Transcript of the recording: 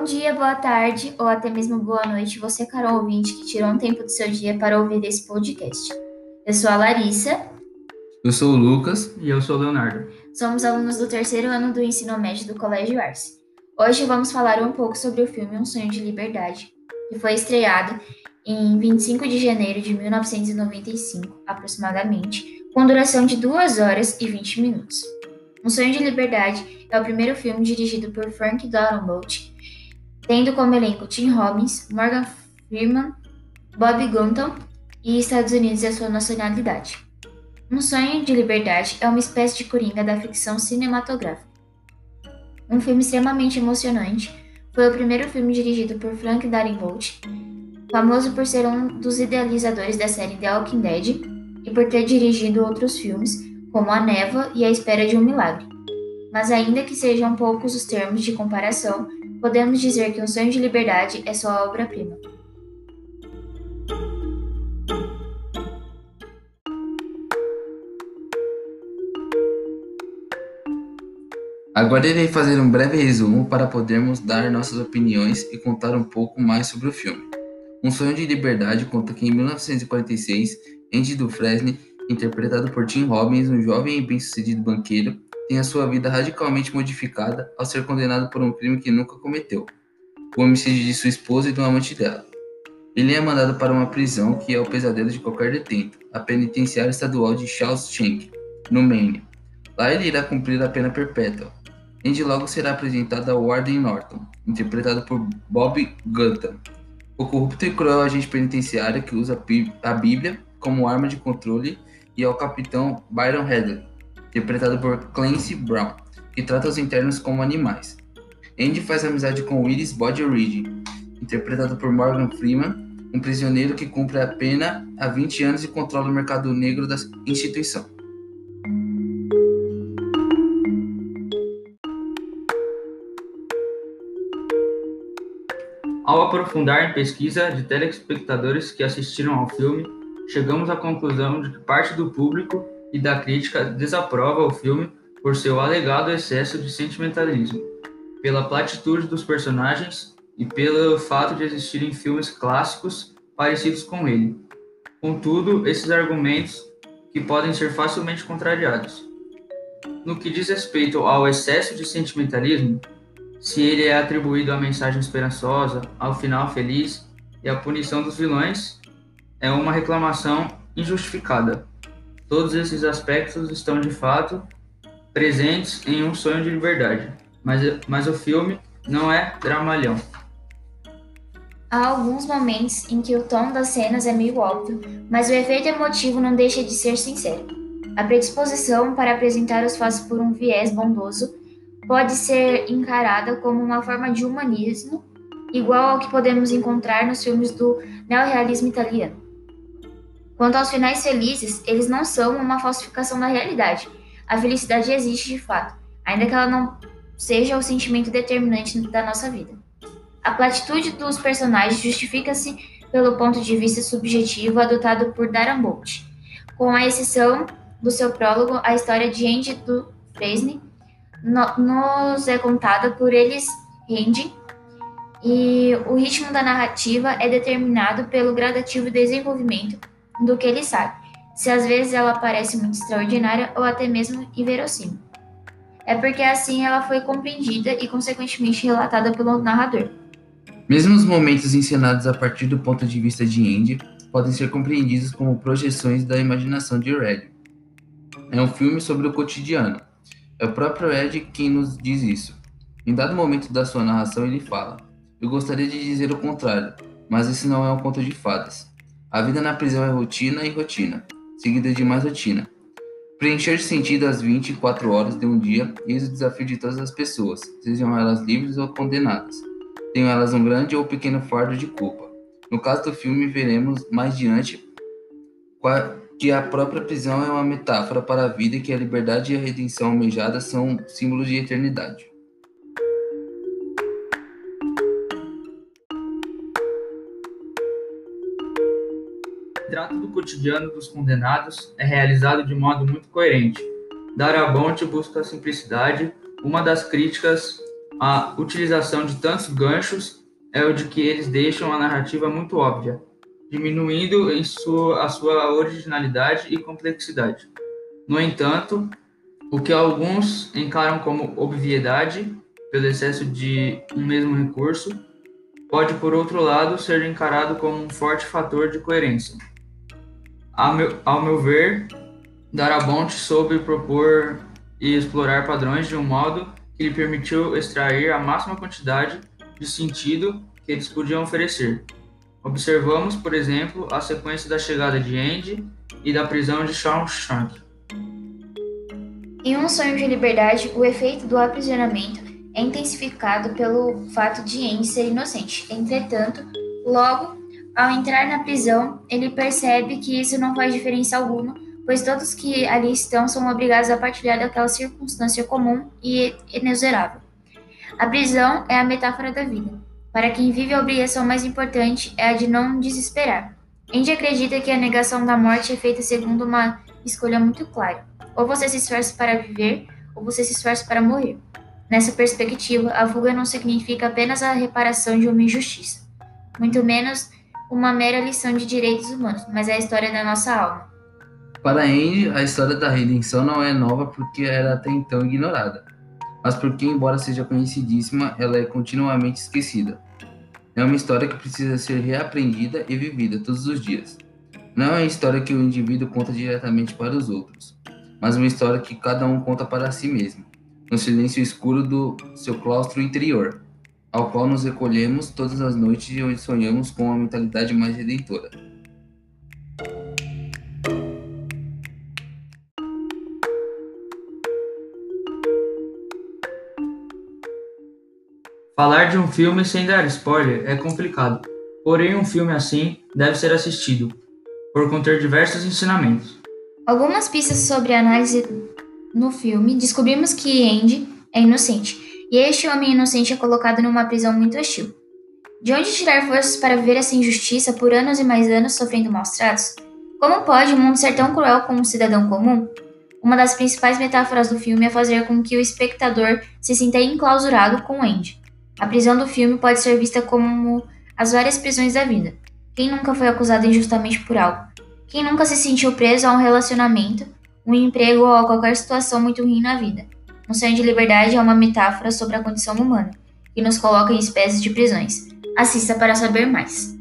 Bom dia, boa tarde ou até mesmo boa noite, você, caro ouvinte, que tirou um tempo do seu dia para ouvir esse podcast. Eu sou a Larissa. Eu sou o Lucas. E eu sou o Leonardo. Somos alunos do terceiro ano do ensino médio do Colégio Arce. Hoje vamos falar um pouco sobre o filme Um Sonho de Liberdade, que foi estreado em 25 de janeiro de 1995, aproximadamente, com duração de 2 horas e 20 minutos. Um Sonho de Liberdade é o primeiro filme dirigido por Frank Darabont, tendo como elenco Tim Robbins, Morgan Freeman, Bob Gunton e Estados Unidos e a sua nacionalidade. Um Sonho de Liberdade é uma espécie de coringa da ficção cinematográfica. Um filme extremamente emocionante, foi o primeiro filme dirigido por Frank Darabont, famoso por ser um dos idealizadores da série The Walking Dead e por ter dirigido outros filmes, como A Neva e A Espera de um Milagre. Mas, ainda que sejam poucos os termos de comparação, podemos dizer que Um Sonho de Liberdade é sua obra-prima. Agora irei fazer um breve resumo para podermos dar nossas opiniões e contar um pouco mais sobre o filme. Um Sonho de Liberdade conta que em 1946, Andy Dufresne interpretado por Tim Robbins, um jovem e bem-sucedido banqueiro, tem a sua vida radicalmente modificada ao ser condenado por um crime que nunca cometeu, o homicídio de sua esposa e do amante dela. Ele é mandado para uma prisão que é o pesadelo de qualquer detento, a penitenciária estadual de Shawshank, no Maine. Lá ele irá cumprir a pena perpétua. Andy logo será apresentado ao Warden Norton, interpretado por Bob Gunton, o corrupto e cruel agente penitenciário que usa a Bíblia como arma de controle e ao capitão Byron Headley, interpretado por Clancy Brown, que trata os internos como animais. Andy faz amizade com Willis Body Reed, interpretado por Morgan Freeman, um prisioneiro que cumpre a pena há 20 anos e controla o mercado negro da instituição. Ao aprofundar em pesquisa de telespectadores que assistiram ao filme, chegamos à conclusão de que parte do público e da crítica desaprova o filme por seu alegado excesso de sentimentalismo, pela platitude dos personagens e pelo fato de existirem filmes clássicos parecidos com ele. Contudo, esses argumentos que podem ser facilmente contrariados. No que diz respeito ao excesso de sentimentalismo, se ele é atribuído à mensagem esperançosa, ao final feliz e à punição dos vilões, é uma reclamação injustificada. Todos esses aspectos estão de fato presentes em um sonho de liberdade, mas, mas o filme não é dramalhão. Há alguns momentos em que o tom das cenas é meio óbvio, mas o efeito emotivo não deixa de ser sincero. A predisposição para apresentar os fatos por um viés bondoso pode ser encarada como uma forma de humanismo, igual ao que podemos encontrar nos filmes do neorrealismo italiano. Quanto aos finais felizes, eles não são uma falsificação da realidade. A felicidade existe de fato, ainda que ela não seja o sentimento determinante da nossa vida. A platitude dos personagens justifica-se pelo ponto de vista subjetivo adotado por Darabont, com a exceção do seu prólogo, a história de Andy do Fresne no, nos é contada por eles Andy, e o ritmo da narrativa é determinado pelo gradativo desenvolvimento do que ele sabe, se às vezes ela parece muito extraordinária ou até mesmo inverossímil. É porque assim ela foi compreendida e consequentemente relatada pelo narrador. Mesmo os momentos encenados a partir do ponto de vista de Andy podem ser compreendidos como projeções da imaginação de Red. É um filme sobre o cotidiano. É o próprio Ed quem nos diz isso. Em dado momento da sua narração, ele fala: Eu gostaria de dizer o contrário, mas esse não é um conto de fadas. A vida na prisão é rotina e rotina, seguida de mais rotina. Preencher sentido às 24 horas de um dia eis o desafio de todas as pessoas, sejam elas livres ou condenadas. Tenham elas um grande ou pequeno fardo de culpa. No caso do filme, veremos mais diante que a própria prisão é uma metáfora para a vida e que a liberdade e a redenção almejada são símbolos de eternidade. Retrato do cotidiano dos condenados é realizado de modo muito coerente. Darabont busca a simplicidade, uma das críticas a utilização de tantos ganchos é o de que eles deixam a narrativa muito óbvia, diminuindo em sua, a sua originalidade e complexidade. No entanto, o que alguns encaram como obviedade, pelo excesso de um mesmo recurso, pode, por outro lado, ser encarado como um forte fator de coerência. Ao meu, ao meu ver, Darabont soube propor e explorar padrões de um modo que lhe permitiu extrair a máxima quantidade de sentido que eles podiam oferecer. Observamos, por exemplo, a sequência da chegada de Andy e da prisão de Shawshank. Em Um Sonho de Liberdade, o efeito do aprisionamento é intensificado pelo fato de Andy ser inocente. Entretanto, logo ao entrar na prisão, ele percebe que isso não faz diferença alguma, pois todos que ali estão são obrigados a partilhar daquela circunstância comum e inexorável. A prisão é a metáfora da vida. Para quem vive, a obrigação mais importante é a de não desesperar. Andy acredita que a negação da morte é feita segundo uma escolha muito clara. Ou você se esforça para viver, ou você se esforça para morrer. Nessa perspectiva, a fuga não significa apenas a reparação de uma injustiça, muito menos uma mera lição de direitos humanos, mas é a história da nossa alma. Para Andy, a história da redenção não é nova porque era até então ignorada, mas porque, embora seja conhecidíssima, ela é continuamente esquecida. É uma história que precisa ser reaprendida e vivida todos os dias. Não é uma história que o indivíduo conta diretamente para os outros, mas uma história que cada um conta para si mesmo no silêncio escuro do seu claustro interior, ao qual nos recolhemos todas as noites e onde sonhamos com uma mentalidade mais redentora. Falar de um filme sem dar spoiler é complicado, porém um filme assim deve ser assistido, por conter diversos ensinamentos. Algumas pistas sobre a análise no filme, descobrimos que Andy é inocente, e este homem inocente é colocado numa prisão muito hostil. De onde tirar forças para viver essa injustiça por anos e mais anos sofrendo maus tratos? Como pode o mundo ser tão cruel com um cidadão comum? Uma das principais metáforas do filme é fazer com que o espectador se sinta enclausurado com Andy. A prisão do filme pode ser vista como as várias prisões da vida. Quem nunca foi acusado injustamente por algo? Quem nunca se sentiu preso a um relacionamento um emprego ou qualquer situação muito ruim na vida. Um sonho de liberdade é uma metáfora sobre a condição humana, que nos coloca em espécies de prisões. Assista para saber mais.